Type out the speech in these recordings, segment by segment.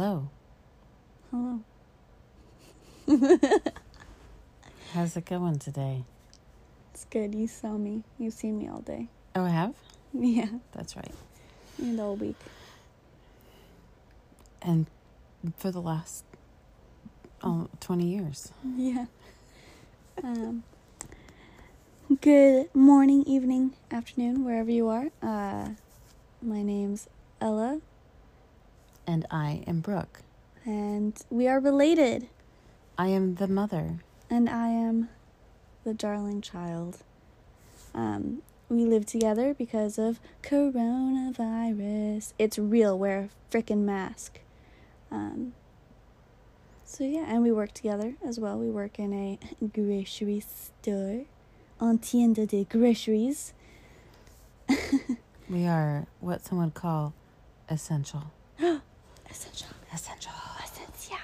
Hello. Hello. How's it going today? It's good. You saw me. You've seen me all day. Oh, I have? Yeah. That's right. And all week. And for the last oh, 20 years. Yeah. Um, good morning, evening, afternoon, wherever you are. Uh, my name's Ella, And I am Brooke. and we are related. I am the mother. And I am the darling child. Um, we live together because of coronavirus. It's real. Wear a frickin' mask. Um, so yeah, and we work together as well. We work in a grocery store, en tienda de groceries. We are what some would call essential. Essential. Essential. Essential.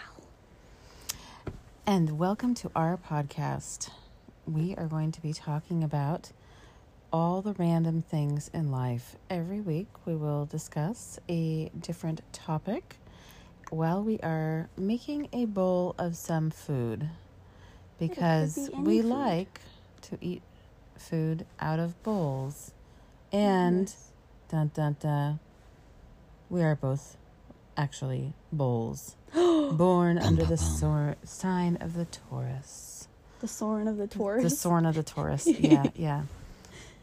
And welcome to our podcast. We are going to be talking about all the random things in life. Every week, we will discuss a different topic while we are making a bowl of some food because be we food. like to eat food out of bowls. And Yes. dun dun dun, we are both actually bowls born under the sor- sign of the Taurus. the Soren of the Taurus. The Sorn of the Taurus. Yeah, yeah,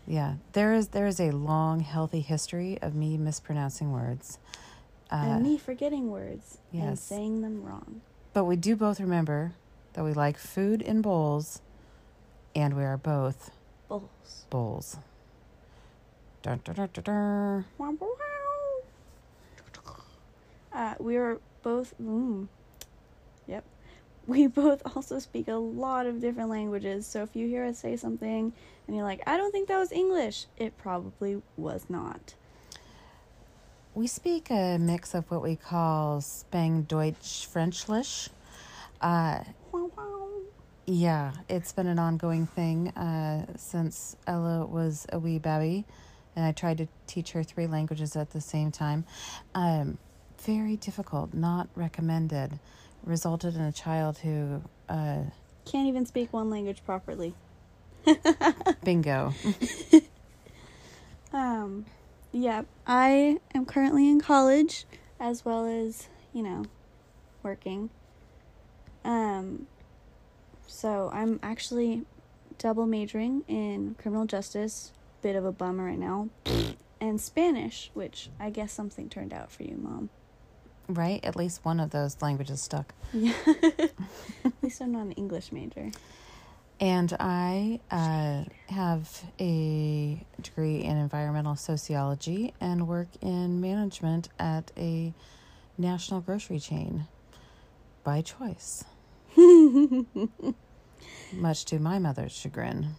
yeah. There is there is a long, healthy history of me mispronouncing words. Uh, and me forgetting words and saying them wrong. but we do both remember that we like food in bowls, and we are both Bowls. bowls. Dun, dun, dun, dun, dun. Wow, wow, wow. Uh, we are both. Mm, yep. We both also speak a lot of different languages. So if you hear us say something and you're like, I don't think that was English, it probably was not. We speak a mix of what we call Spang Deutsch Frenchlish. Uh. Yeah, it's been an ongoing thing uh, since Ella was a wee baby, and I tried to teach her three languages at the same time. Um, very difficult, not recommended. Resulted in a child who, uh, Can't even speak one language properly. bingo. Um, yeah, I am currently in college as well as, you know, working. Um, so I'm actually double majoring in criminal justice, bit of a bummer right now, and Spanish, which I guess something turned out for you, mom. Right? At least one of those languages stuck. Yeah. At least I'm not an English major. And I uh, have a degree in environmental sociology and work in management at a national grocery chain by choice, much to my mother's chagrin.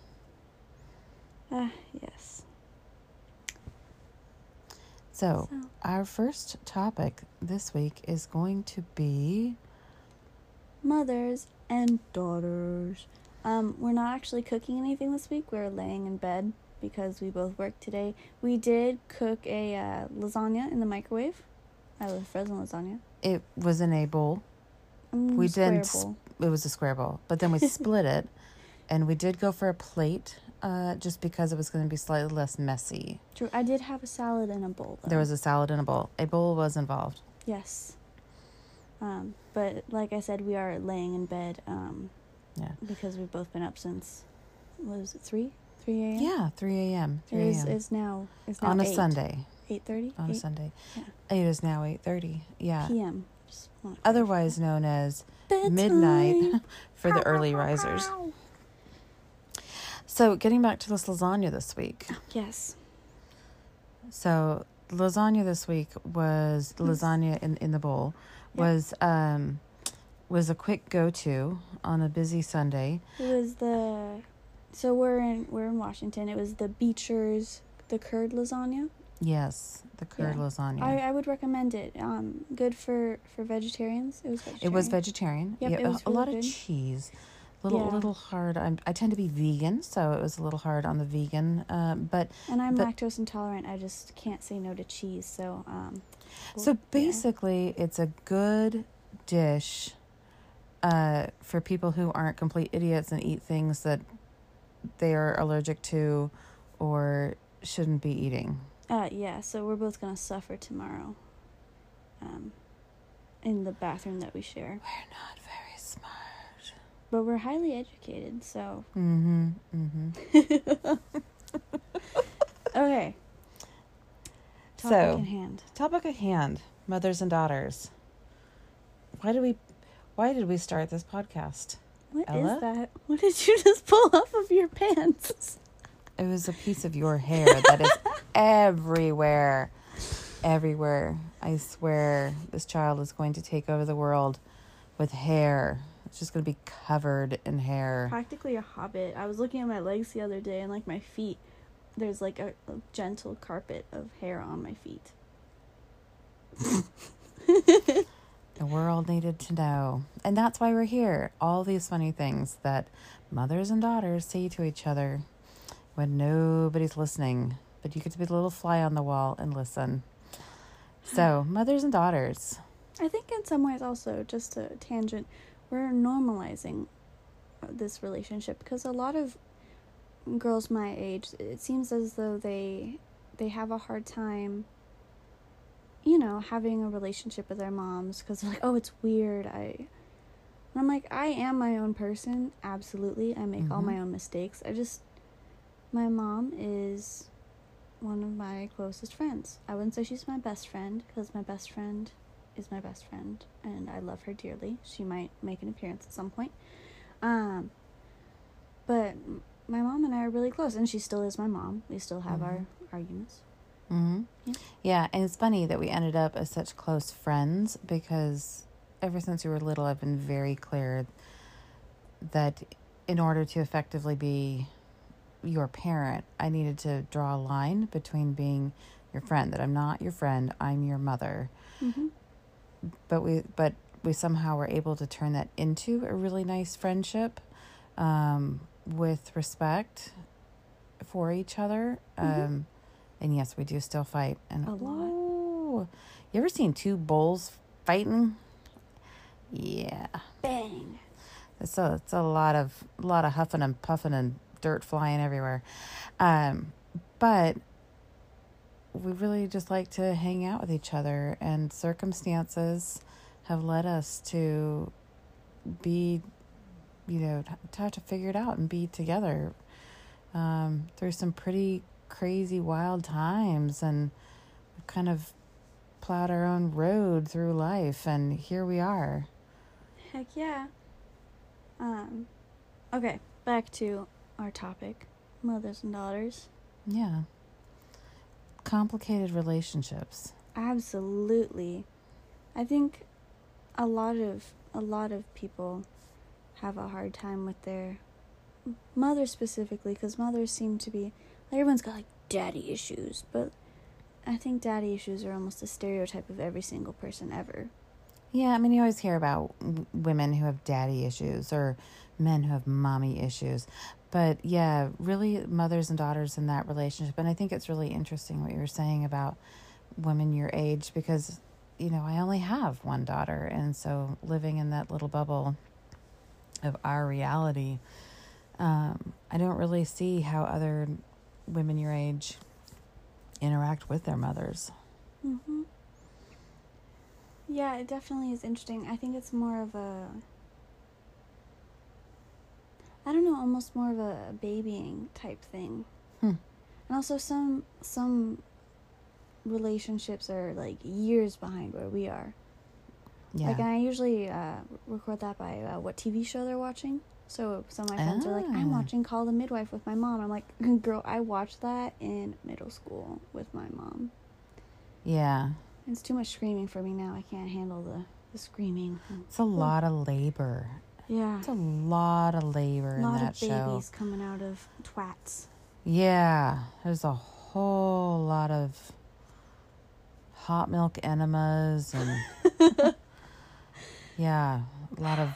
Ah, yes. So, So- our first topic this week is going to be mothers and daughters. Um, we're not actually cooking anything this week. We're laying in bed because we both work today. We did cook a uh, lasagna in the microwave. I was frozen lasagna. it was in a bowl. Mm, We didn't bowl. It was a square bowl, but then we split it, and we did go for a plate, uh, just because it was going to be slightly less messy. True. I did have a salad in a bowl. Though. There was a salad in a bowl. A bowl was involved. yes. Um, but like I said, we are laying in bed. Um, Yeah. because we've both been up since what was it three three a.m. Yeah, 3 a.m. 3 It is. It's now. It's now on a 8, Sunday. Eight thirty. On a Sunday. yeah. It is now 8.30. Yeah. P.m. Otherwise known as Bedtime. midnight for the early risers. So getting back to this lasagna this week. Yes. So lasagna this week was lasagna in, in the bowl was um was a quick go to on a busy Sunday. It was the so we're in we're in Washington. It was the Beecher's the curd lasagna. Yes, the curd Yeah. lasagna. I, I would recommend it. Um, good for for vegetarians. It was vegetarian. it was vegetarian. Yep, yeah, it a- was a, lot really of cheese. Little Yeah. little hard. I'm, I tend to be vegan, so it was a little hard on the vegan. Um, but And I'm But- lactose intolerant. I just can't say no to cheese. So, um, so well, yeah. basically, it's a good dish uh, for people who aren't complete idiots and eat things that they are allergic to or shouldn't be eating. Uh, yeah, so we're both gonna suffer tomorrow. Um, in the bathroom that we share, We're not very smart. But we're highly educated. So Mm-hmm. Mm-hmm. okay. Topic So- in hand. Topic at hand: mothers and daughters. Why did we? Why did we start this podcast? What is Ella? that? What did you just pull off of your pants? It was a piece of your hair that is everywhere. Everywhere. I swear this child is going to take over the world with hair. It's just to be covered in hair. Practically a hobbit. I was looking at my legs the other day, and like my feet, there's like a, a gentle carpet of hair on my feet. The world needed to know. And that's why we're here. All these funny things that mothers and daughters say to each other when nobody's listening. But you get to be the little fly on the wall and listen. So, mothers and daughters. I think in some ways also just a tangent, we're normalizing uh, this relationship because a lot of girls my age, it seems as though they they have a hard time you know, having a relationship with their moms because they're like, "Oh, it's weird." I and I'm like, "I am my own person, absolutely. I make all Mhm. my own mistakes. I just my mom is one of my closest friends. I wouldn't say she's my best friend because my best friend is my best friend and I love her dearly. She might make an appearance at some point. Um but my mom and I are really close and she still is my mom. We still have our arguments. hmm Yeah. Yeah, and it's funny that we ended up as such close friends because ever since we were little, I've been very clear that in order to effectively be your parent, I needed to draw a line between being your friend. That I'm not your friend, I'm your mother. Mhm. But we, but we somehow were able to turn that into a really nice friendship, um, with respect for each other. Mhm. Um, and yes, we do still fight. And A lot. Ooh. you ever seen two bulls fighting? Yeah, Bang. it's a it's a lot of a lot of huffing and puffing and dirt flying everywhere. Um, but we really just like to hang out with each other, and circumstances have led us to be, you know, to have to figure it out and be together um, through some pretty crazy, wild times, and we've kind of plowed our own road through life, and here we are. Heck yeah. Um okay, back to our topic. Mothers and daughters. Yeah. Complicated relationships. Absolutely. I think a lot of a lot of people have a hard time with their mother specifically because mothers seem to be like everyone's got like daddy issues, but I think daddy issues are almost a stereotype of every single person ever. Yeah, I mean, you always hear about w- women who have daddy issues or men who have mommy issues. But yeah, really, mothers and daughters in that relationship. And I think it's really interesting what you were saying about women your age because, you know, I only have one daughter. And so living in that little bubble of our reality, um, I don't really see how other women your age interact with their mothers. Mm-hmm. Yeah, it definitely is interesting. I think it's more of a. I don't know, almost more of a babying type thing. Hmm. And also, some some relationships are like years behind where we are. Yeah. Like, and I usually uh, record that by uh, what TV show they're watching. So some of my friends are like, "I'm Ah. watching Call the Midwife with my mom." I'm like, "Girl, I watched that in middle school with my mom." yeah. It's too much screaming for me now. I can't handle the, the screaming. It's a lot of labor. Yeah. It's a lot of labor A in lot that of show. babies coming out of twats. Yeah, there's a whole lot of hot milk enemas and yeah, a lot of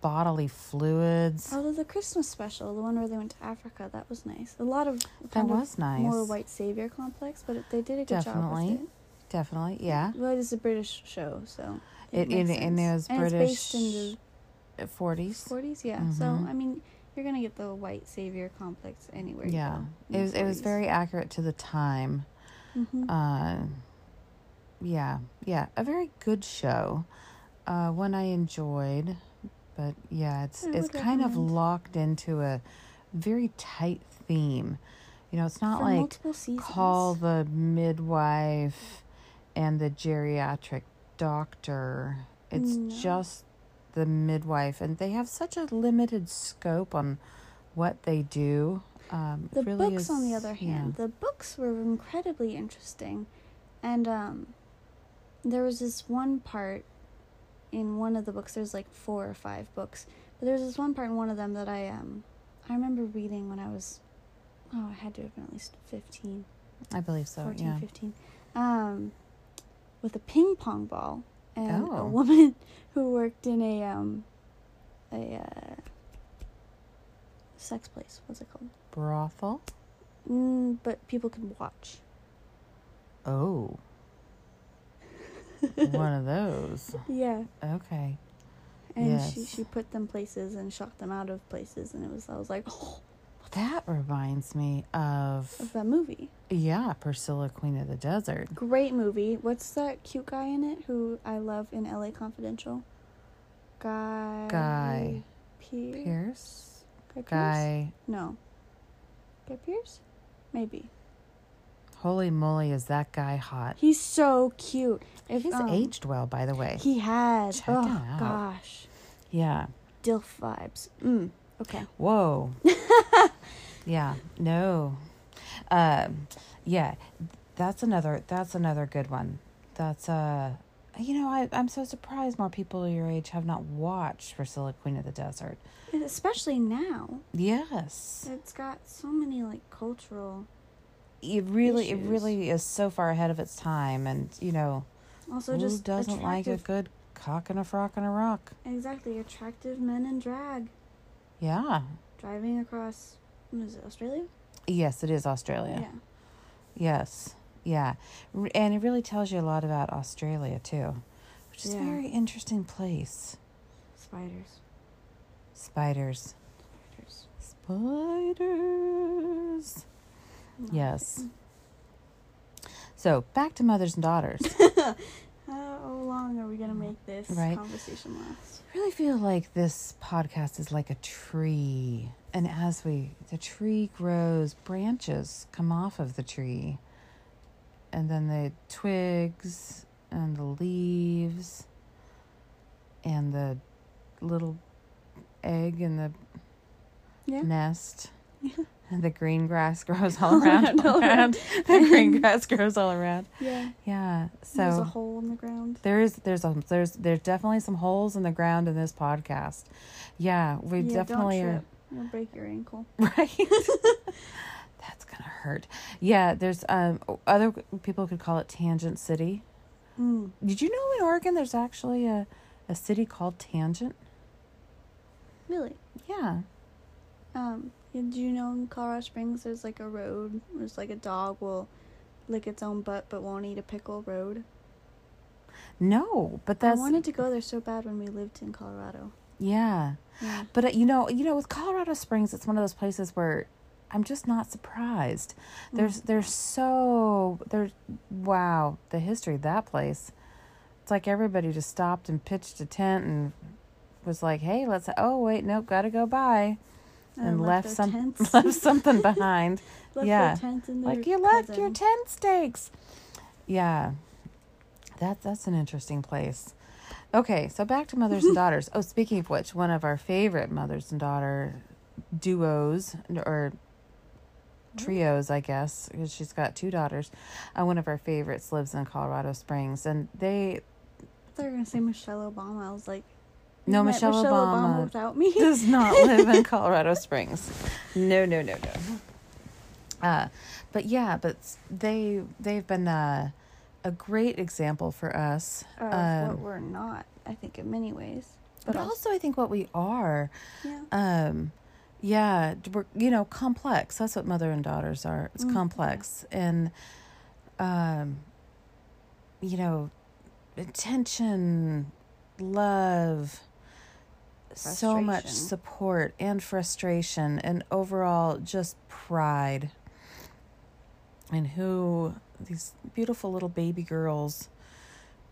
bodily fluids. Oh, the Christmas special, the one where they went to Africa, that was nice. A lot of that of was nice. more white savior complex, but they did a good job Definitely. with it. Definitely, yeah. Well, it is a British show, so It, makes it, and it was and British It's based in the forties. forties, yeah. So Mhm. I mean, you're gonna get the white savior complex anywhere. Yeah, it was it was very accurate to the time. hmm Uh, yeah, yeah, a very good show. Uh, one I enjoyed, but yeah, it's I it's kind of locked into a very tight theme. You know, it's not For like call the midwife and the geriatric doctor. It's No. just the midwife, and they have such a limited scope on what they do. Um, The really books, is- on the other yeah. hand, the books were incredibly interesting, and um, there was this one part in one of the books. There's like four or five books, but there's this one part in one of them that I um, I remember reading when I was, oh, I had to have been at least fifteen. I believe so. 14, yeah. 15, um, with a ping pong ball and a Oh. woman who worked in a um, a uh, sex place. What's it called? Brothel. Mm, but people could watch. Oh. One of those. Yeah, Okay. and she she put them places and shot them out of places, and it was I was like, oh, That reminds me of of that movie. yeah, Priscilla Queen of the Desert. Great movie. What's that cute guy in it who I love in L.A. Confidential? Guy. Guy Pearce. Pearce. Guy. Pearce? Guy. No. Guy Pearce? Maybe. Holy moly, is that guy hot? He's so cute. If He's um, aged well, by the way. He has. Check oh gosh. yeah. Dilf vibes. Mm. Okay. Whoa. yeah. No. Um. Yeah. That's another. That's another good one. That's uh. You know, I I'm so surprised more people your age have not watched Priscilla Queen of the Desert. Especially now. Yes. It's got so many like cultural It really, it really is so far ahead of its time, and you know, also who just doesn't like a good cock and a frock and a rock? exactly attractive men in drag Yeah. driving across is it, Australia? Yes, it is Australia. Yeah. Yes. Yeah. And it really tells you a lot about Australia, too, which is a very interesting place. Spiders. Spiders. Spiders. Spiders. Not Yes. So, back to mothers and daughters. How long are we gonna mm-hmm. make this Right. conversation last? I really feel like this podcast is like a tree. And as we, the tree grows, branches come off of the tree. And then the twigs and the leaves and the little egg in the Yeah. nest. Yeah. And the green grass grows all around, all around. the green grass grows all around. Yeah. Yeah. So there's a hole in the ground. there is there's a there's there's definitely some holes in the ground in this podcast. Yeah, we yeah, definitely don't are trip. You'll break your ankle. right. That's gonna hurt. Yeah, there's um other people could call it Tangent City. Mm. Did you know in Oregon there's actually a a city called Tangent? Really? Yeah. Um, did you know in Colorado Springs there's like a road? There's like a dog will lick its own butt but won't eat a pickle road. No, but that's I wanted to go there so bad when we lived in Colorado. Yeah. Yeah. But uh, you know, you know, with Colorado Springs, it's one of those places where I'm just not surprised. There's, there's so there's wow, the history of that place. It's like everybody just stopped and pitched a tent and was like, "Hey, let's." Oh wait, nope, gotta go by, and, left, their some left something behind. left yeah. tent like you left your tent stakes. Yeah, that that's an interesting place. Okay, so back to mothers and daughters. Oh, speaking of which, one of our favorite mothers and daughter duos or trios, I guess, because she's got two daughters. Uh, one of our favorites lives in Colorado Springs, and they I thought you were gonna say Michelle Obama. I was like, No, met Michelle Obama without me. does not live in Colorado Springs. No, no, no, no. Uh, but yeah, but they they've been uh, a great example for us. of Um, what we're not. I think in many ways. but, but also, also I think what we are, yeah. um, yeah, we're you know complex. That's what mother and daughters are. It's Mm, complex and, um, you know, attention, love, so much support and frustration and overall just pride and who these beautiful little baby girls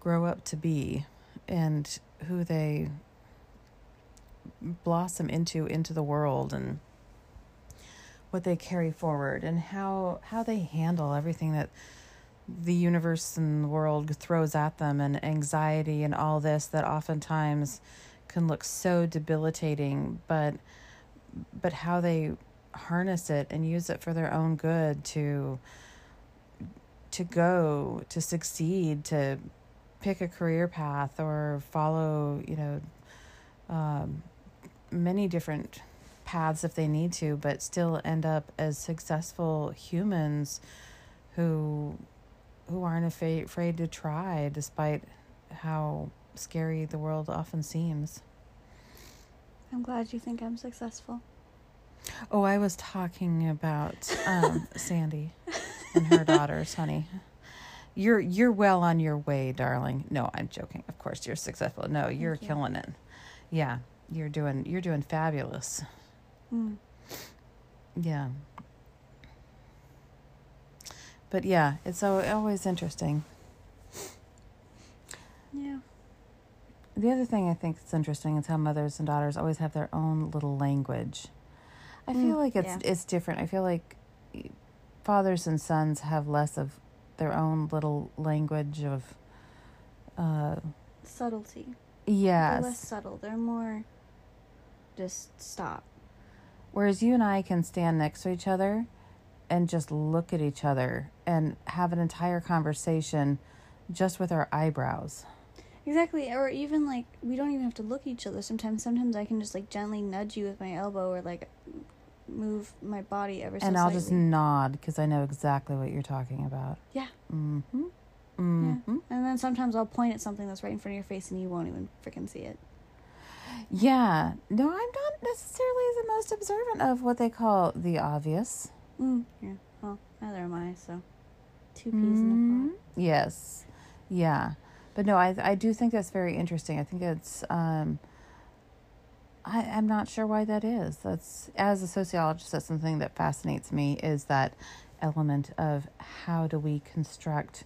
grow up to be and who they blossom into into the world and what they carry forward and how how they handle everything that the universe and the world throws at them and anxiety and all this that oftentimes can look so debilitating but but how they harness it and use it for their own good to to go to succeed to pick a career path or follow you know um, many different paths if they need to but still end up as successful humans who who aren't afraid, afraid to try despite how scary the world often seems I'm glad you think I'm successful. oh i was talking about um, sandy and her daughters honey you're you're well on your way darling no i'm joking of course you're successful no you're you. killing it yeah you're doing you're doing fabulous Mm. Yeah. But yeah, it's always interesting. Yeah. The other thing I think is interesting is how mothers and daughters always have their own little language. I feel Mm, like it's yeah. it's different. I feel like fathers and sons have less of their own little language of uh Subtlety. yes. They're less subtle. They're more just stop. Whereas you and I can stand next to each other and just look at each other and have an entire conversation just with our eyebrows. Exactly. Or even like we don't even have to look at each other sometimes. Sometimes I can just like gently nudge you with my elbow or like move my body ever so and I'll slightly. just nod because I know exactly what you're talking about. Yeah. Mm-hmm. Mm-hmm. And then sometimes I'll point at something that's right in front of your face and you won't even freaking see it. Yeah. No, I'm not necessarily the most observant of what they call the obvious. Mm. Yeah. Well, neither am I, so two peas in a Mhm. pod. Yes. Yeah. But no, I I do think that's very interesting. I think it's um I, I'm not sure why that is. That's as a sociologist, that's something that fascinates me is that element of how do we construct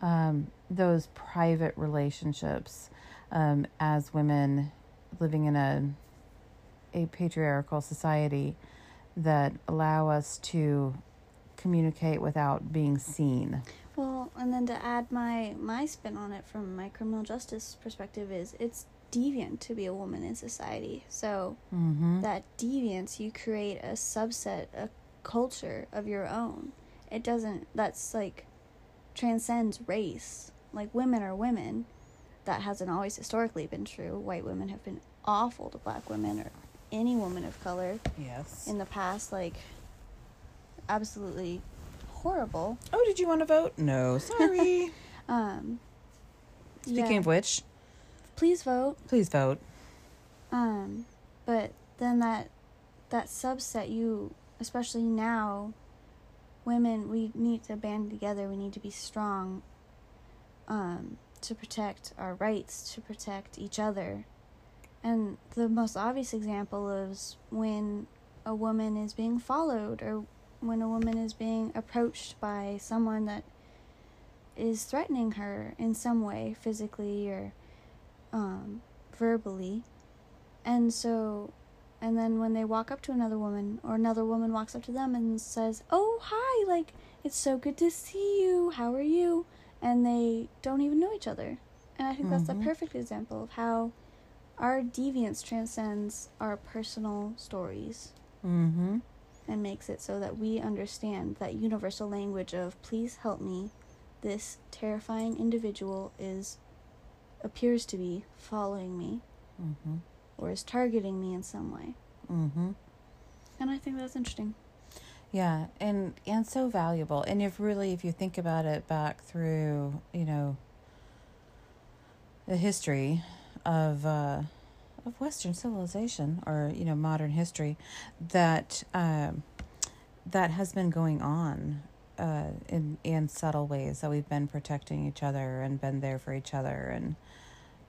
um, those private relationships um, as women living in a a patriarchal society that allow us to communicate without being seen. Well, and then to add my my spin on it from my criminal justice perspective is it's deviant to be a woman in society. So Mm-hmm. that deviance you create a subset a culture of your own it doesn't that's like transcends race like women are women that hasn't always historically been true white women have been awful to black women or any woman of color Yes. in the past like absolutely horrible oh, did you want to vote? No, sorry. um Speaking yeah. of which, please vote please vote. Um, but then that that subset you especially now women we need to band together, we need to be strong um to protect our rights, to protect each other. And the most obvious example is when a woman is being followed or when a woman is being approached by someone that is threatening her in some way, physically or um, verbally. And so, and then when they walk up to another woman, or another woman walks up to them and says, Oh, hi, like, it's so good to see you. How are you? And they don't even know each other. And I think that's the Mhm. perfect example of how our deviance transcends our personal stories Mm-hmm. and makes it so that we understand that universal language of please help me this terrifying individual is appears to be following me Mm-hmm. or is targeting me in some way Mm-hmm. and i think that's interesting Yeah, and and so valuable. And if really, if you think about it back through, you know, the history of uh, of Western civilization or you know modern history that um, that has been going on uh, in in subtle ways that we've been protecting each other and been there for each other and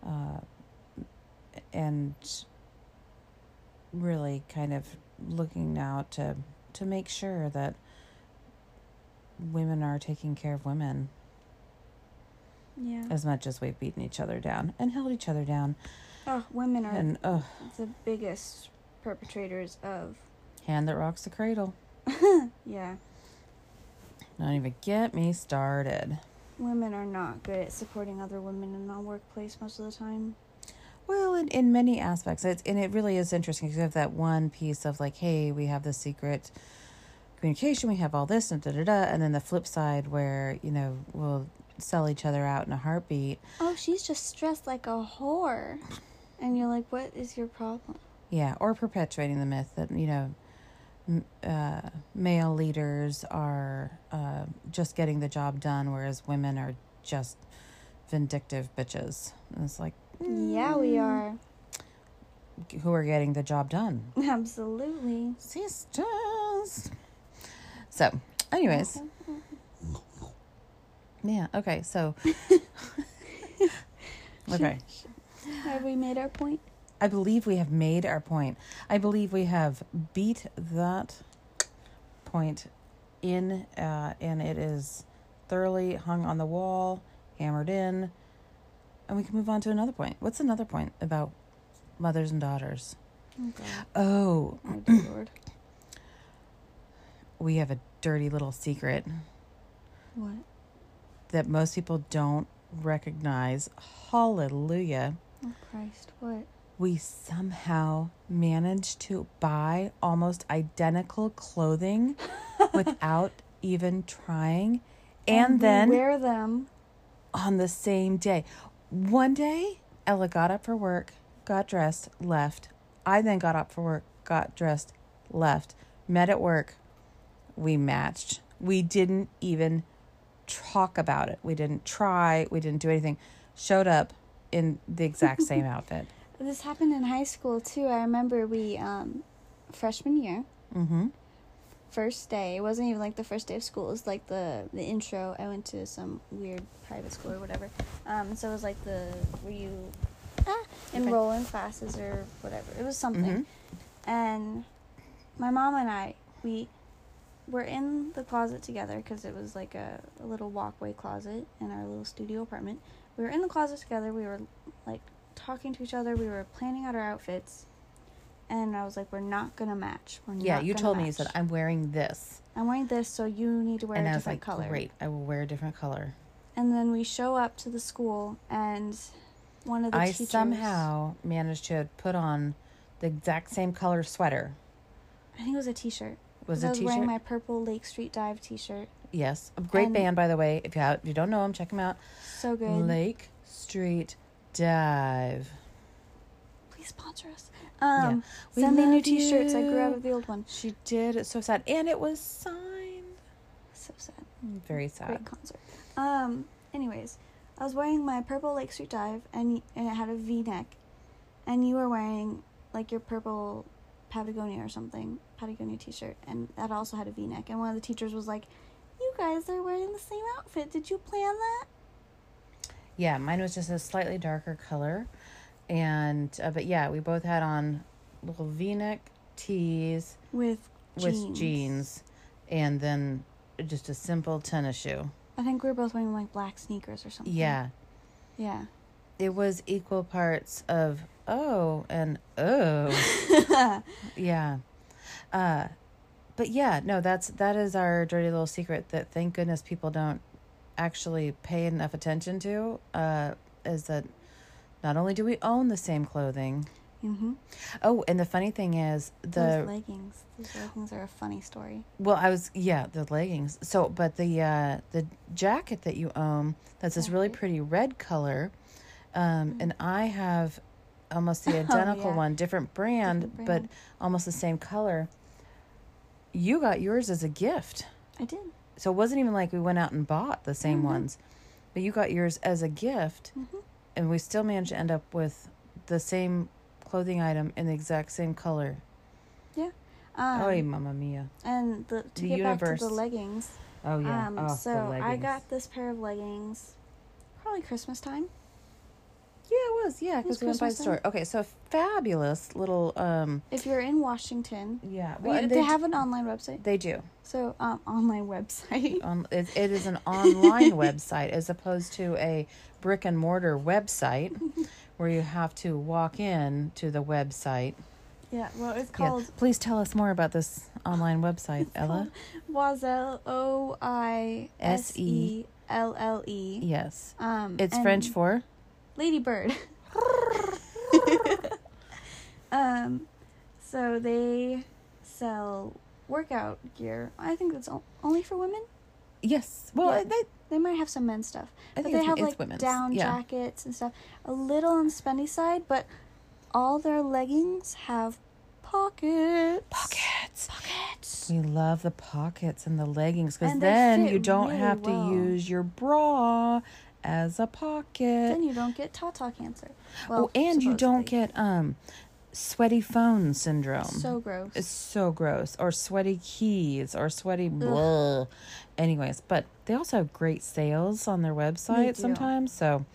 uh, and really kind of looking now to to make sure that women are taking care of women Yeah. as much as we've beaten each other down and held each other down Oh, women are and oh the biggest perpetrators of. hand that rocks the cradle Yeah. Don't even get me started Women are not good at supporting other women in the workplace most of the time. Well, in, in many aspects, it's and it really is interesting because you have that one piece of like, hey, we have the secret communication, we have all this and da da da, and then the flip side where you know we'll sell each other out in a heartbeat. Oh, she's just stressed like a whore. And you're like, what is your problem? Yeah, or perpetuating the myth that you know uh, male leaders are uh, just getting the job done, whereas women are just vindictive bitches. And it's like, Yeah, we are. who are getting the job done? Absolutely. sisters. So, anyways, yeah, okay, so okay. Have we made our point? I believe we have made our point. I believe we have beat that point in uh and it is thoroughly hung on the wall, hammered in, and we can move on to another point. What's another point about mothers and daughters? Oh, God. Oh, Oh, dear Lord. we have a dirty little secret. What? that most people don't recognize. Hallelujah. Oh, Christ. What? We somehow managed to buy almost identical clothing without even trying. And, we then wear them. on the same day. One day, Ella got up for work, got dressed, left. I then got up for work, got dressed, left. Met at work. We matched. We didn't even talk about it. We didn't try. We didn't do anything. Showed up in the exact same outfit. This happened in high school too. I remember we um freshman year, Mm-hmm. first day. It wasn't even like the first day of school. It was like the the intro. I went to some weird private school or whatever. Um, so it was like the where you ah, enroll in classes or whatever. It was something. And my mom and I we were in the closet together because it was like a, a little walkway closet in our little studio apartment. We were in the closet together. We were like talking to each other. We were planning out our outfits. And I was like, "We're not gonna match. We're Yeah, not you told me you said I'm wearing this, I'm wearing this, so you need to wear and a I was different like, color." great, I will wear a different color. And then we show up to the school, and one of the I teachers somehow managed to put on the exact same color sweater. I think it was a T-shirt. Was 'Cause it I a was t-shirt? wearing my purple Lake Street Dive T-shirt. Yes, a great And- band by the way. If you have, if you don't know them, check them out. So good. Lake Street Dive. Please sponsor us. Um, We send me new T-shirts. I grew out of the old one. She did. It's so sad, and it was signed. So sad. Very sad. Great concert. Um. Anyways, I was wearing my purple Lake Street Dive, and and it had a V-neck, and you were wearing like your purple Patagonia or something, Patagonia T-shirt, and that also had a V-neck. And one of the teachers was like, "You guys are wearing the same outfit. Did you plan that?" Yeah, mine was just a slightly darker color, and uh, but yeah, we both had on little V-neck tees With jeans. with jeans, and then just a simple tennis shoe. I think we were both wearing like black sneakers or something. Yeah, Yeah. it was equal parts of oh and oh. yeah. Uh but yeah, no, that's that is our dirty little secret that thank goodness people don't actually pay enough attention to. Uh is that not only do we own the same clothing. mm-hmm. Oh, and the funny thing is Those the leggings. Those leggings are a funny story. well, I was yeah, the leggings. So, but the uh the jacket that you own that's this really pretty red color. Um and I have almost the identical Oh, yeah. one, different brand, Different but almost the same color. You got yours as a gift. I did. So it wasn't even like we went out and bought the same Mhm. ones. But you got yours as a gift Mm-hmm. and we still managed to end up with the same clothing item in the exact same color. Um, oh, mamma mia! and the, to The get back to the leggings. Oh yeah. Um, oh, so I got this pair of leggings, probably Christmas time. Yeah, it was. Yeah, because we went by the Christmas store. Okay, so fabulous little. um If you're in Washington, Yeah. well, and they, d- have an online website. They do. So um, online website. Um, it, it is an online website as opposed to a brick and mortar website where you have to walk in to the website. yeah, well, it's Yeah. called Please tell us more about this online website, Ella. Oiselle. O I S E L L E. Yes. Um, It's French for Ladybird. um, so they sell workout gear. I think that's only for women. yes. Well, Yeah. they, They might have some men's stuff, I but think they it's, have it's like women's. down yeah. jackets and stuff. A little on the spendy side, but all their leggings have pockets. Pockets. Pockets. We love the pockets and the leggings because then you don't really have well. to use your bra as a pocket. Then you don't get Tata cancer. Well, oh, and you don't get um sweaty phone syndrome. so gross. It's so gross. Or sweaty keys or sweaty blah. Anyways, but they also have great sales on their website sometimes. So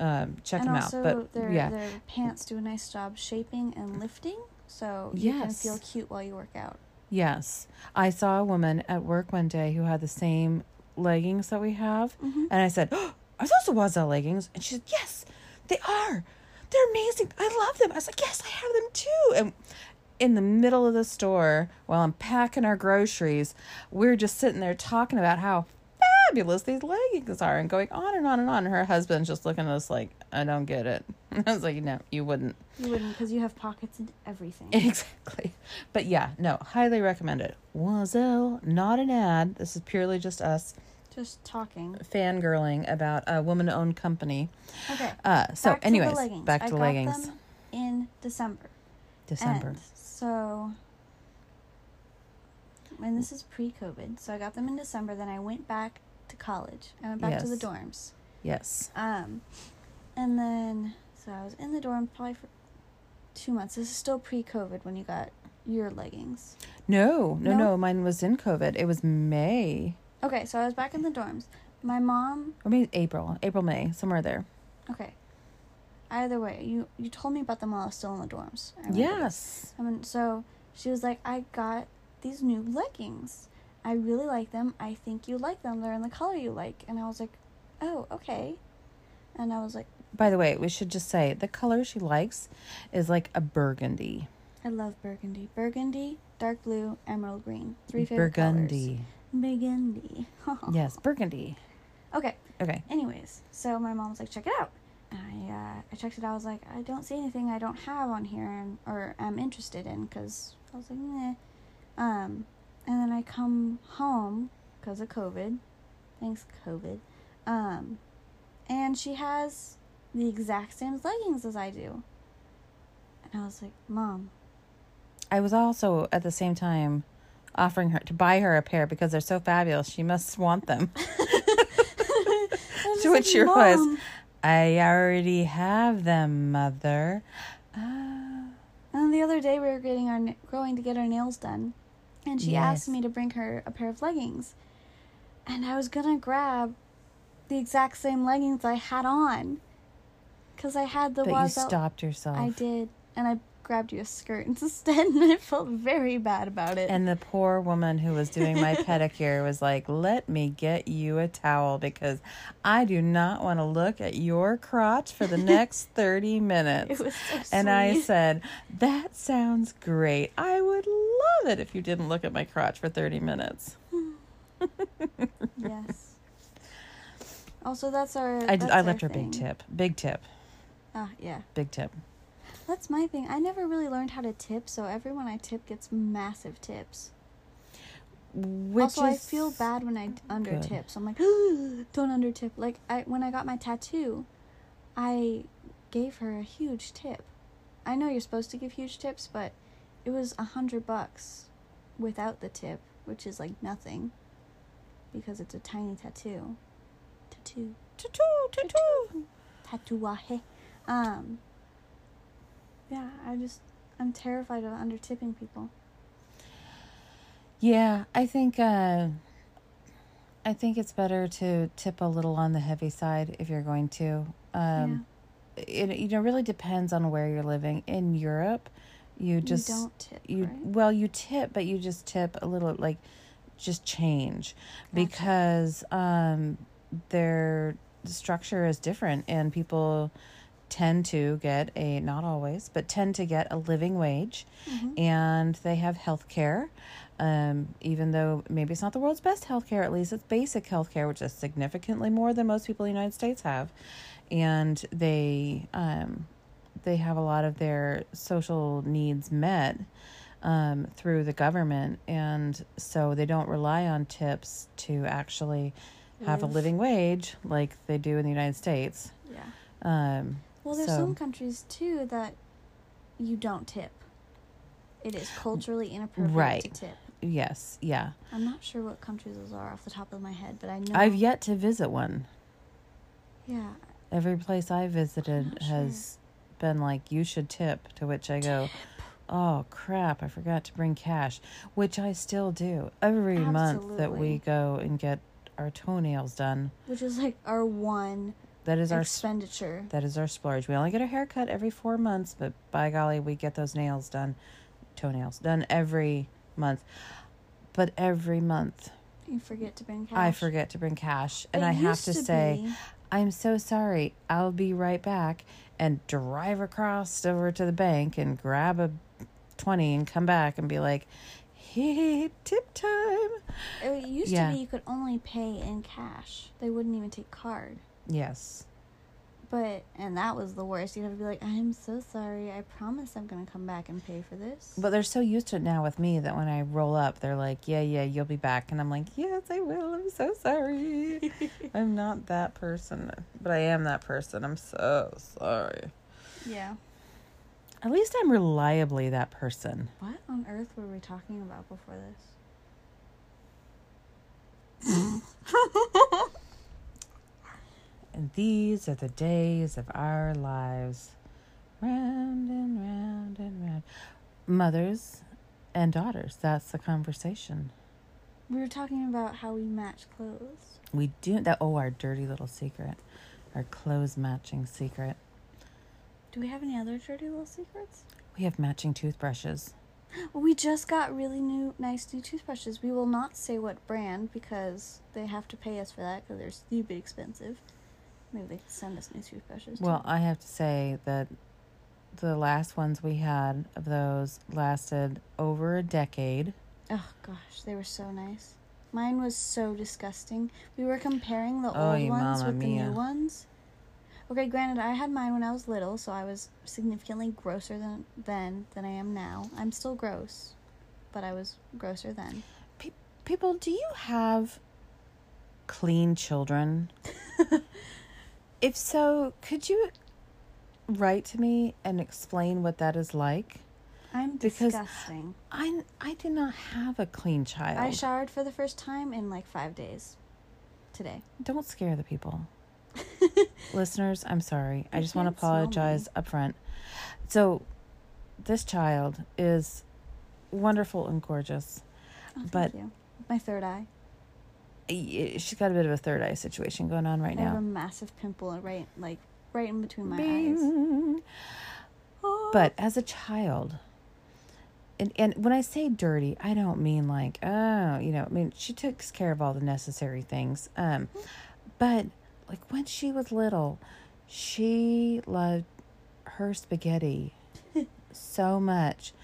um, check and them also out. But their yeah, their pants do a nice job shaping and lifting, so you can feel cute while you work out. yes. I saw a woman at work one day who had the same leggings that we have. Mhm. And I said, oh, Are those the Oiselle leggings? And she said, Yes, they are. They're amazing. I love them. I was like, Yes, I have them too. And in the middle of the store, while I'm packing our groceries, we're just sitting there talking about how fabulous these leggings are and going on and on and on. And her husband's just looking at us like, I don't get it. I was like, No, you wouldn't. You wouldn't, because you have pockets and everything. Exactly. But yeah, no, highly recommend it. Oiselle, not an ad. This is purely just us Just talking. fangirling about a woman owned company. Okay. Uh, so, back anyways, to back I to got leggings. them in December. December. And so, and this is pre-COVID, so I got them in December. Then I went back to college. I went back to the dorms. Yes. Um, and then so I was in the dorm probably for two months. This is still pre-COVID when you got your leggings. No, no, No? no, Mine was in COVID. It was May. Okay, so I was back in the dorms. My mom. Or maybe April. April, May. Somewhere there. Okay. Either way, you you told me about them while I was still in the dorms. I. Yes. I mean, so she was like, I got these new leggings. I really like them. I think you like them. They're in the color you like. And I was like, oh, okay. And I was like, By the way, we should just say the color she likes is like a burgundy. I love burgundy. Burgundy, dark blue, emerald green. Three favorite colors. burgundy. Burgundy. Yes, burgundy. Okay. Okay. Anyways, so my mom was like, check it out. And I, uh, I checked it out. I was like, I don't see anything I don't have on here and or I'm interested in because I was like, meh. Um, and then I come home because of COVID. Thanks, COVID. Um, and she has the exact same leggings as I do. And I was like, Mom, I was also at the same time offering her to buy her a pair because they're so fabulous. She must want them. To which like, your was, I already have them, mother. Ah. And the other day we were getting our going to get our nails done, and she asked me to bring her a pair of leggings, and I was gonna grab the exact same leggings I had on, cause I had the but you Oiselle- stopped yourself. I did, and I grabbed you a skirt instead, and I felt very bad about it. And the poor woman who was doing my pedicure was like, "Let me get you a towel because I do not want to look at your crotch for the next 30 minutes." it was so sweet. And I said, "That sounds great. I would love it if you didn't look at my crotch for 30 minutes." yes. Also, that's our. I, that's I our left her big tip. Big tip. Ah, yeah. Big tip. That's my thing. I never really learned how to tip, so everyone I tip gets massive tips. Which also, I feel bad when I under good. tip. So I'm like, don't under tip. Like I when I got my tattoo, I gave her a huge tip. I know you're supposed to give huge tips, but it was a hundred bucks without the tip, which is like nothing because it's a tiny tattoo. Tattoo. Tattoo, tattoo. Tatuaje. Um. Yeah, I just I'm terrified of under tipping people. Yeah, I think uh, I think it's better to tip a little on the heavy side if you're going to. Um, It you know really depends on where you're living. In Europe, you just you don't tip. you right? well you tip, but you just tip a little like just change Gotcha. because um, their structure is different and people tend to get a not always but tend to get a living wage Mhm. and they have health care. Um, even though maybe it's not the world's best health care, at least it's basic health care, which is significantly more than most people in the United States have. And they um, they have a lot of their social needs met um, through the government, and so they don't rely on tips to actually have a living wage like they do in the United States. Yeah. Well, there's So- some countries too that you don't tip. It is culturally inappropriate to Right. tip. yes, yeah. I'm not sure what countries those are off the top of my head, but I know. I've yet to visit one. Yeah. Every place I visited has been like, you should tip, to which I go, oh crap, I forgot to bring cash, which I still do every month that we go and get our toenails done. Which is like our one That is our expenditure. that is our splurge. We only get a haircut every four months, but by golly, we get those nails done, toenails done every month. But every month, You forget to bring cash. I forget to bring cash, and It I have used to say, be- I'm so sorry. I'll be right back and drive across over to the bank and grab a 20 and come back and be like, hey, tip time. It used Yeah. to be you could only pay in cash. They wouldn't even take card. Yes. But and that was the worst. You'd have to be like, I'm so sorry. I promise I'm gonna come back and pay for this. But they're so used to it now with me that when I roll up, they're like, yeah, yeah, you'll be back. And I'm like, yes, I will. I'm so sorry. I'm not that person, but I am that person. I'm so sorry. yeah. At least I'm reliably that person. What on earth were we talking about before this? And these are the days of our lives. Round and round and round. Mothers and daughters, that's the conversation. We were talking about how we match clothes. We do that. Oh, our dirty little secret. Our clothes matching secret. Do we have any other dirty little secrets? We have matching toothbrushes. We just got really new, nice new toothbrushes. We will not say what brand because they have to pay us for that because they're stupid expensive. Maybe they send us new toothbrushes. too. Well, I have to say that the last ones we had of those lasted over a decade. oh gosh, they were so nice. Mine was so disgusting. We were comparing the Oh, old ones with the new ones. Okay, granted, I had mine when I was little, so I was significantly grosser than then than I am now. I'm still gross, but I was grosser then. People, do you have clean children? if so, could you write to me and explain what that is like? I'm Because disgusting. I I do not have a clean child. I showered for the first time in like five days. Today. Don't scare the people. Listeners, I'm sorry. I You just want to can't smell me. apologize up front. So, this child is wonderful and gorgeous. Oh, thank But- you. My third eye. She's got a bit of a third eye situation going on right now. I have a massive pimple right like right in between my eyes. Bing. But as a child, and, and when I say dirty, I don't mean like, oh, you know, I mean, she takes care of all the necessary things. Um, but like when she was little, she loved her spaghetti so much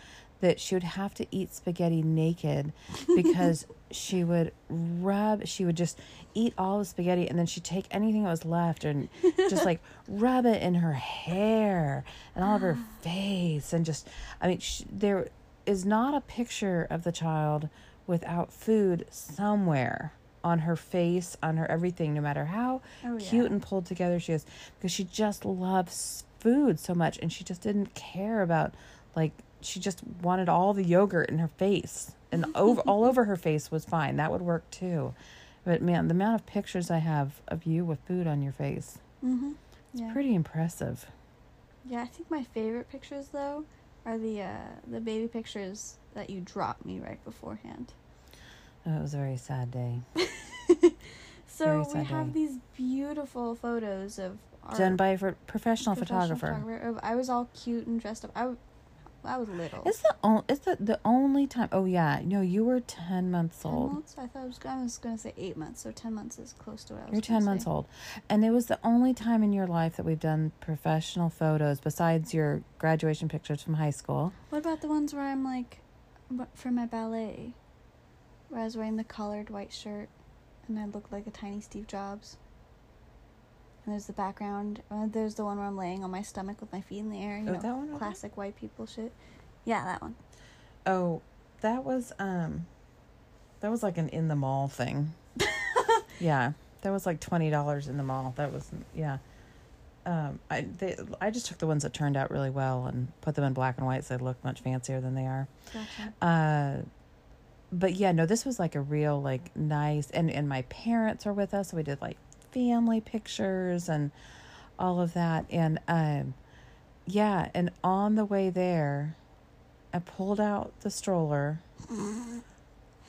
that she would have to eat spaghetti naked because she would rub she would just eat all the spaghetti and then she'd take anything that was left and just like rub it in her hair and all of her ah. face and just i mean sh there is not a picture of the child without food somewhere on her face on her everything no matter how Oh, cute yeah. and pulled together she is because she just loves food so much and she just didn't care about like she just wanted all the yogurt in her face and over all over her face was fine that would work too but man the amount of pictures i have of you with food on your face Mm-hmm. Yeah. pretty impressive Yeah, I think my favorite pictures though are the uh, the baby pictures that you dropped me right beforehand. Oh, it was a very sad day. so Very we have day. these beautiful photos of our Done by a professional, professional photographer. photographer I was all cute and dressed up. I, I was little. It's the only. It's the the only time. Oh yeah, no, you were ten months old. 10 old. months? I thought I was, I was going to say eight months, so 10 months is close to what I was You're 10 months say. old. And it was the only time in your life that we've done professional photos besides your graduation pictures from high school. What about the ones where I'm like, for my ballet, where I was wearing the collared white shirt and I looked like a tiny Steve Jobs? And there's the background. Uh, there's the one where I'm laying on my stomach with my feet in the air. You Oh, know, that one, okay. classic white people shit. Yeah, that one. Oh, that was um that was like an in the mall thing. yeah. That was like $20 in the mall. That was yeah. Um I they I just took the ones that turned out really well and put them in black and white so they look much fancier than they are. Gotcha. Uh but yeah, no, this was like a real like nice and and my parents are with us, so we did like family pictures and all of that and um yeah, and on the way there I pulled out the stroller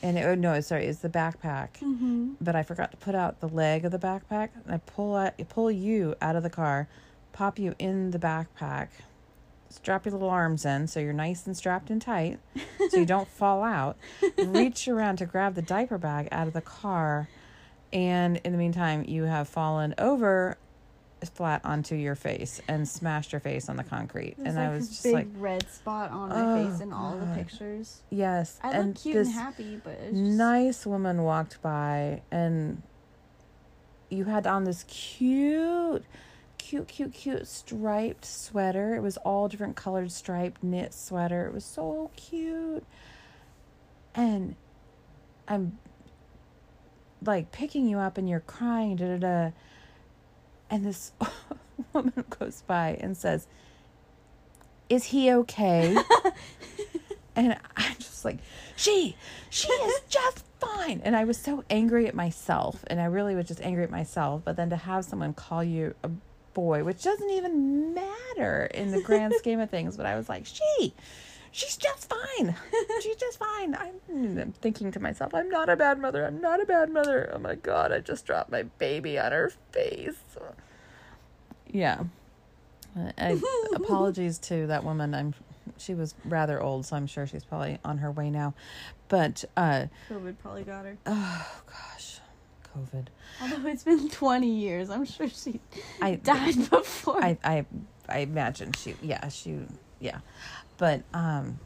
and it, oh, no, sorry, it's the backpack. Mm-hmm. But I forgot to put out the leg of the backpack and I pull out pull you out of the car, pop you in the backpack, strap your little arms in so you're nice and strapped in tight so you don't fall out. Reach around to grab the diaper bag out of the car, and in the meantime, you have fallen over flat onto your face and smashed your face on the concrete. There's and like I was just big like, red spot on my Oh, face in all the pictures. yes. I and look cute and happy, but just, nice woman walked by, and you had on this cute. Cute, cute, cute striped sweater. It was all different colored striped knit sweater. It was so cute. And I'm like picking you up and you're crying, da da da. And this woman goes by and says, Is he okay? and I'm just like, She, she is just fine. And I was so angry at myself. And I really was just angry at myself. But then to have someone call you a boy, which doesn't even matter in the grand scheme of things, but I was like, She, she's just fine. She's just fine. I'm, I'm thinking to myself, I'm not a bad mother. I'm not a bad mother. Oh my God, I just dropped my baby on her face. Yeah. Uh, I, apologies to that woman. I'm she was rather old, so I'm sure she's probably on her way now. But uh COVID probably got her. oh gosh, COVID. Although it's been 20 years, I'm sure she I died before. I I I imagine she yeah, she yeah. But um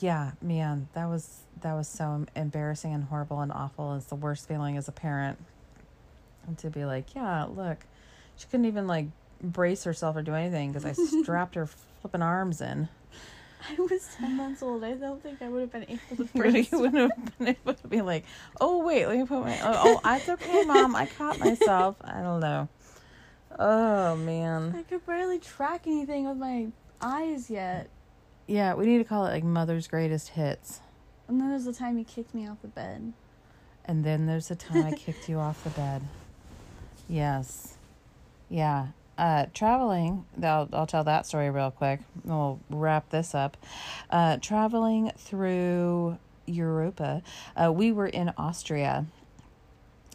yeah, man, that was that was so embarrassing and horrible and awful. It's the worst feeling as a parent and to be like, yeah, look, she couldn't even like brace herself or do anything because I strapped her flipping arms in. I was 10 months old. I don't think I would have been able to brace. wouldn't have been able to be like, oh wait, let me put my oh, oh it's okay, mom, I caught myself. I don't know. Oh man. I could barely track anything with my eyes yet. Yeah, we need to call it like mother's greatest hits. And then there's the time you kicked me off the bed. And then there's the time I kicked you off the bed. Yes. Yeah. Uh, traveling, I'll, I'll tell that story real quick. We'll wrap this up. Uh, traveling through Europa, uh, we were in Austria.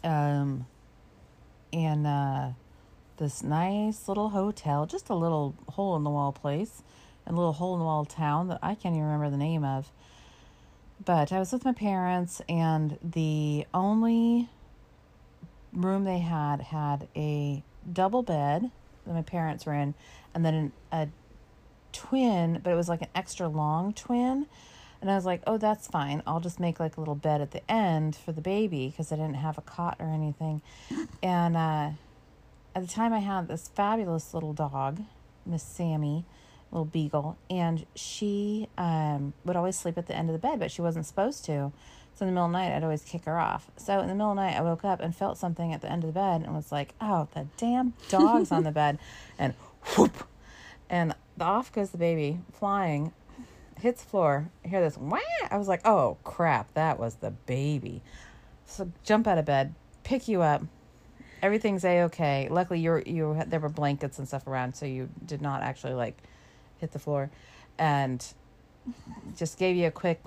Um, in uh, this nice little hotel, just a little hole in the wall place, a little hole in the wall town that I can't even remember the name of. But I was with my parents, and the only room they had had a double bed that my parents were in, and then a twin, but it was like an extra long twin. And I was like, oh, that's fine. I'll just make like a little bed at the end for the baby because I didn't have a cot or anything. And uh, at the time, I had this fabulous little dog, Miss Sammy, little beagle, and she um, would always sleep at the end of the bed, but she wasn't supposed to. So in the middle of the night, I'd always kick her off. So in the middle of the night, I woke up and felt something at the end of the bed and was like, oh, the damn dog's on the bed. And whoop. And off goes the baby flying, hits the floor. I hear this wah. I was like, oh, crap, that was the baby. So jump out of bed, pick you up, everything's a okay. Luckily, you're you there were blankets and stuff around, so you did not actually like hit the floor, and just gave you a quick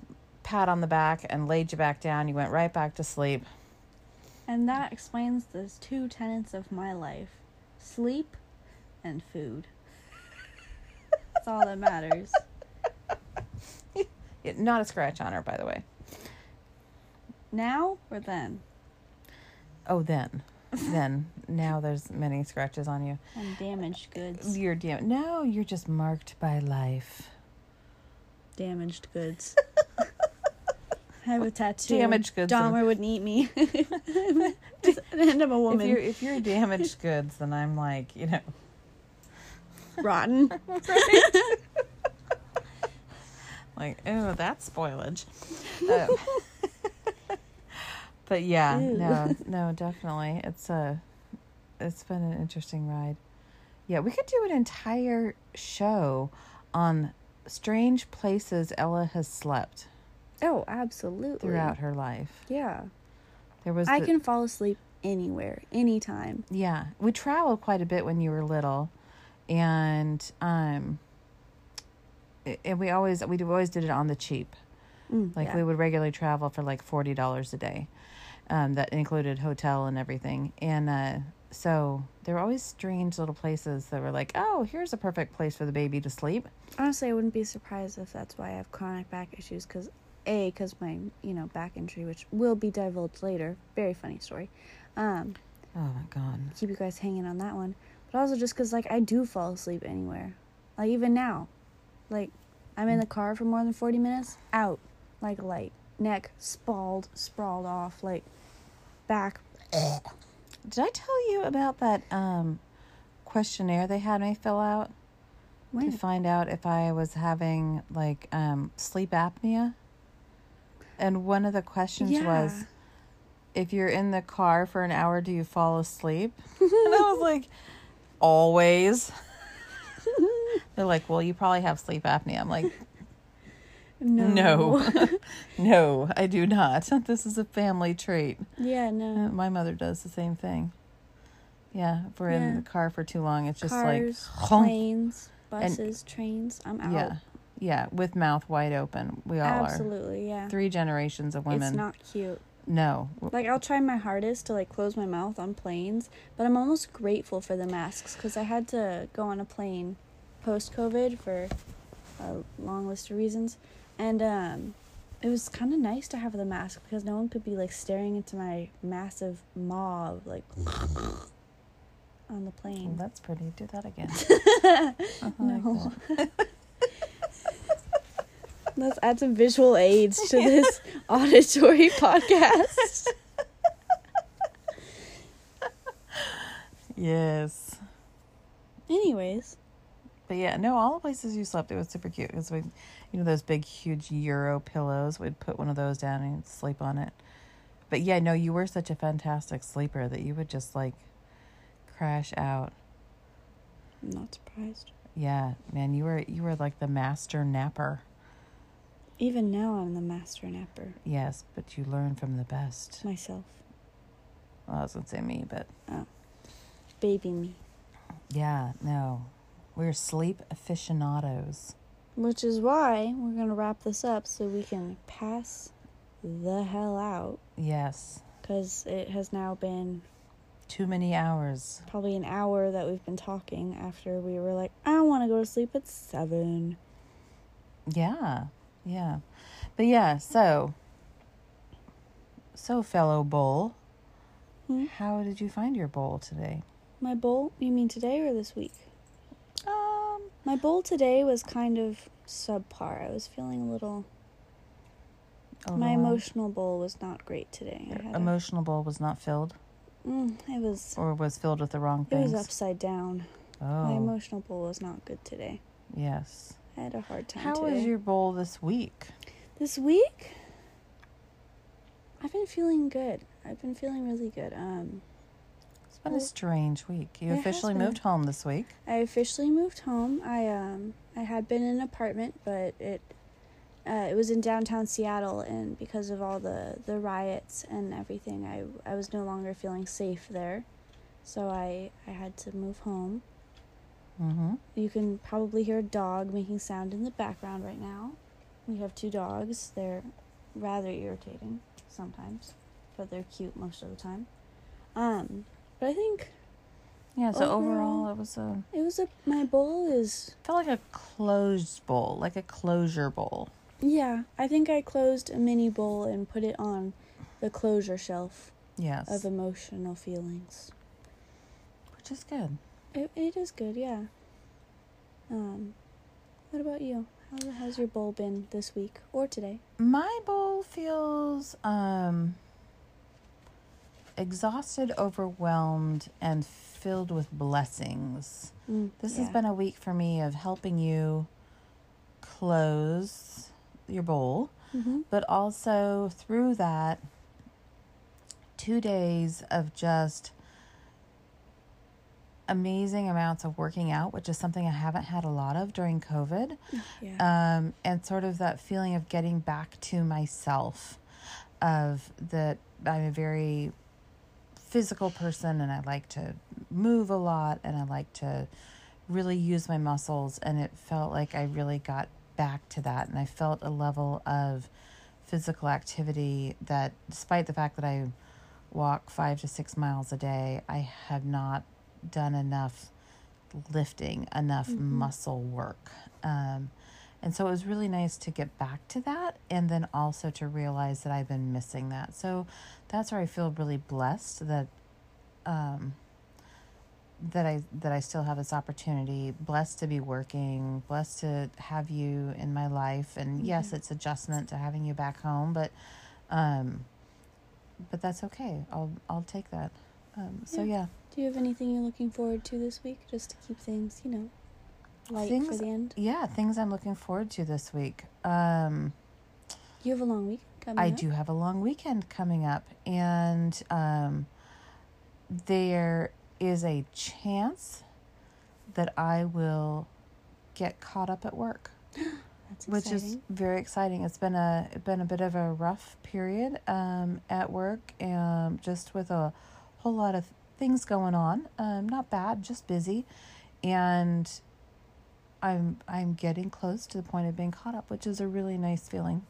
pat on the back and laid you back down. You went right back to sleep. And that explains the two tenets of my life sleep and food. That's all that matters. Not a scratch on her, by the way. Now or then? Oh, then, then now there's many scratches on you. And damaged goods. You're dam- no, you're just marked by life. Damaged goods. I have a tattoo. Damaged goods and- Dahmer wouldn't eat me. End of a If woman. you're if you're damaged goods, then I'm like you know Rotten. like oh that's spoilage. Um, but yeah, Ew. no, no, definitely, it's a it's been an interesting ride. Yeah, we could do an entire show on strange places Ella has slept Oh, absolutely. throughout her life. Yeah. There was I the- can fall asleep anywhere, anytime. Yeah, we traveled quite a bit when you were little, and um, and we always we always did it on the cheap. Mm, Like yeah. we would regularly travel for like forty dollars a day, um, that included hotel and everything. And uh, so there were always strange little places that were like, oh, here's a perfect place for the baby to sleep. Honestly, I wouldn't be surprised if that's why I have chronic back issues. Because a, because my you know back injury, which will be divulged later. Very funny story. Um, Oh my god. keep you guys hanging on that one. But also just because like I do fall asleep anywhere, like even now, like I'm in the car for more than forty minutes, out like a light, neck sprawled, sprawled off, like back. Did I tell you about that um, questionnaire they had me fill out to find out if I was having like um, sleep apnea? And one of the questions was, if you're in the car for an hour, do you fall asleep? and I was like, always. They're like, well, you probably have sleep apnea. I'm like, No. no, no, I do not. This is a family trait. yeah, Uh, no. My mother does the same thing. Yeah, if we're Yeah. in the car for too long, it's just Cars, like, planes, buses, trains. I'm out. yeah, yeah, with mouth wide open. We all Absolutely, yeah. Three generations of women. It's not cute. no, Like I'll try my hardest to like close my mouth on planes, but I'm almost grateful for the masks because I had to go on a plane post COVID for a long list of reasons, and um, it was kind of nice to have the mask because no one could be like staring into my massive maw like on the plane. that's pretty. Do that again. Uh-huh, like No. that. Let's add some visual aids to this auditory podcast. Yes. Anyways, But yeah, no, all the places you slept, it was super cute. Because we, you know, those big, huge Euro pillows, we'd put one of those down and sleep on it. But yeah, no, you were such a fantastic sleeper that you would just like crash out. I'm not surprised. Yeah, man, you were you were like the master napper. Even now, I'm the master napper Yes, but you learn from the best. myself. Well, I was gonna say me, but Oh. Baby me. yeah, no, we're sleep aficionados. Which is why we're going to wrap this up so we can pass the hell out. Yes, Because it has now been too many hours. probably an hour that we've been talking after we were like, I want to go to sleep at seven. Yeah, yeah, but yeah. So, so fellow bowl, Hmm? how did you find your bowl today? My bowl? You mean today or this week? Um, My bowl today was kind of subpar. I was feeling a little. My emotional bowl was not great today. Had a- emotional bowl was not filled, Mm, it was. or was filled with the wrong things. It was upside down. oh, My emotional bowl was not good today. yes. I had a hard time How today. was your bowl this week? This week, I've been feeling good. I've been feeling really good. Um, been a strange week. You it officially moved home this week. I officially moved home. I um, I had been in an apartment, but it, uh, it was in downtown Seattle, and because of all the the riots and everything, I I was no longer feeling safe there. so I I had to move home. Mm-hmm. You can probably hear a dog making sound in the background right now. We have two dogs. They're rather irritating sometimes, but they're cute most of the time. Um, but I think Yeah. So overall, Overall- it was a it was a my bowl is felt like a closed bowl, like a closure bowl. yeah. I think I closed a mini bowl and put it on the closure shelf Yes. of emotional feelings. which is good. It it is good, yeah. Um, what about you? How how's your bowl been this week or today? My bowl feels um exhausted, overwhelmed, and filled with blessings. Mm, This yeah. has been a week for me of helping you close your bowl, Mm-hmm. but also through that, two days of just amazing amounts of working out, which is something I haven't had a lot of during COVID Yeah. um, and sort of that feeling of getting back to myself of that I'm a very physical person and I like to move a lot and I like to really use my muscles and it felt like I really got back to that and I felt a level of physical activity that despite the fact that I walk 5 to 6 miles a day I have not done enough lifting enough Mhm. muscle work um, and so it was really nice to get back to that and then also to realize that I've been missing that. So that's where I feel really blessed that um, that I that I still have this opportunity, blessed to be working, blessed to have you in my life. And yes, Mhm. it's adjustment to having you back home, but um, but that's okay. I'll I'll take that. Um, so Yeah. yeah. Do you have anything you're looking forward to this week, just to keep things, you know, light for Things- the end? Yeah, things I'm looking forward to this week. Um, You have a long week coming I up? do have a long weekend coming up, and um, there is a chance that I will get caught up at work, which is very exciting. It's been a been a bit of a rough period um, at work, um, just with a whole lot of things going on. Um, not bad, just busy, and I'm I'm getting close to the point of being caught up, which is a really nice feeling.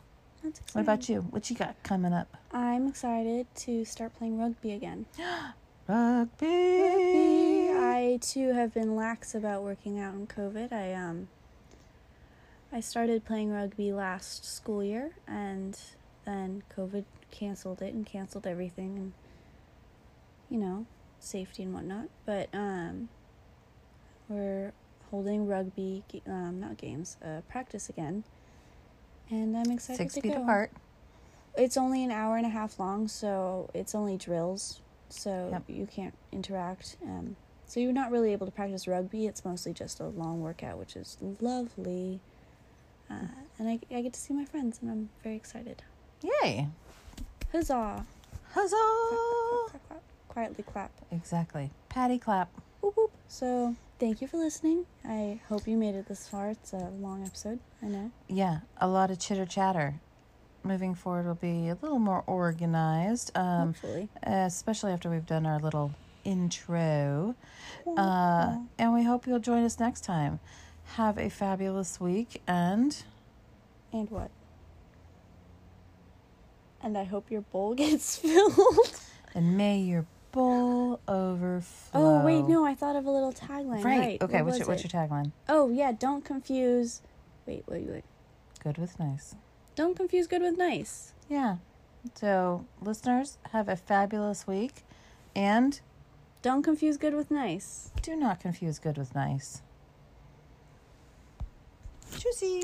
That's exciting. What about you? What you got coming up? I'm excited to start playing rugby again. Rugby. Rugby. I too have been lax about working out in COVID. I um I started playing rugby last school year and then COVID canceled it and canceled everything and you know, safety and whatnot. But um we're holding rugby um not games, uh practice again. And I'm excited Six to feet go. apart. It's only an hour and a half long, so it's only drills, so Yep. you can't interact. Um, so you're not really able to practice rugby. It's mostly just a long workout, which is lovely. Uh, and I, I get to see my friends, and I'm very excited. Yay. Huzzah! Huzzah. Clap, clap, clap. Quietly clap. Exactly. Patty clap. Whoop, whoop. So thank you for listening. I hope you made it this far. It's a long episode, I know. Yeah, a lot of chitter chatter. Moving forward will be a little more organized, um, Hopefully. especially after we've done our little intro. Uh, and we hope you'll join us next time. Have a fabulous week and and what? And I hope your bowl gets filled. and may your overflow. Oh wait, no, I thought of a little tagline. Right. Right. Okay. what What's your, what's your tagline? Oh yeah, don't confuse. Wait, wait, wait. Good with nice. Don't confuse good with nice. Yeah. So, listeners, have a fabulous week and Don't confuse good with nice. do not confuse good with nice. Juicy.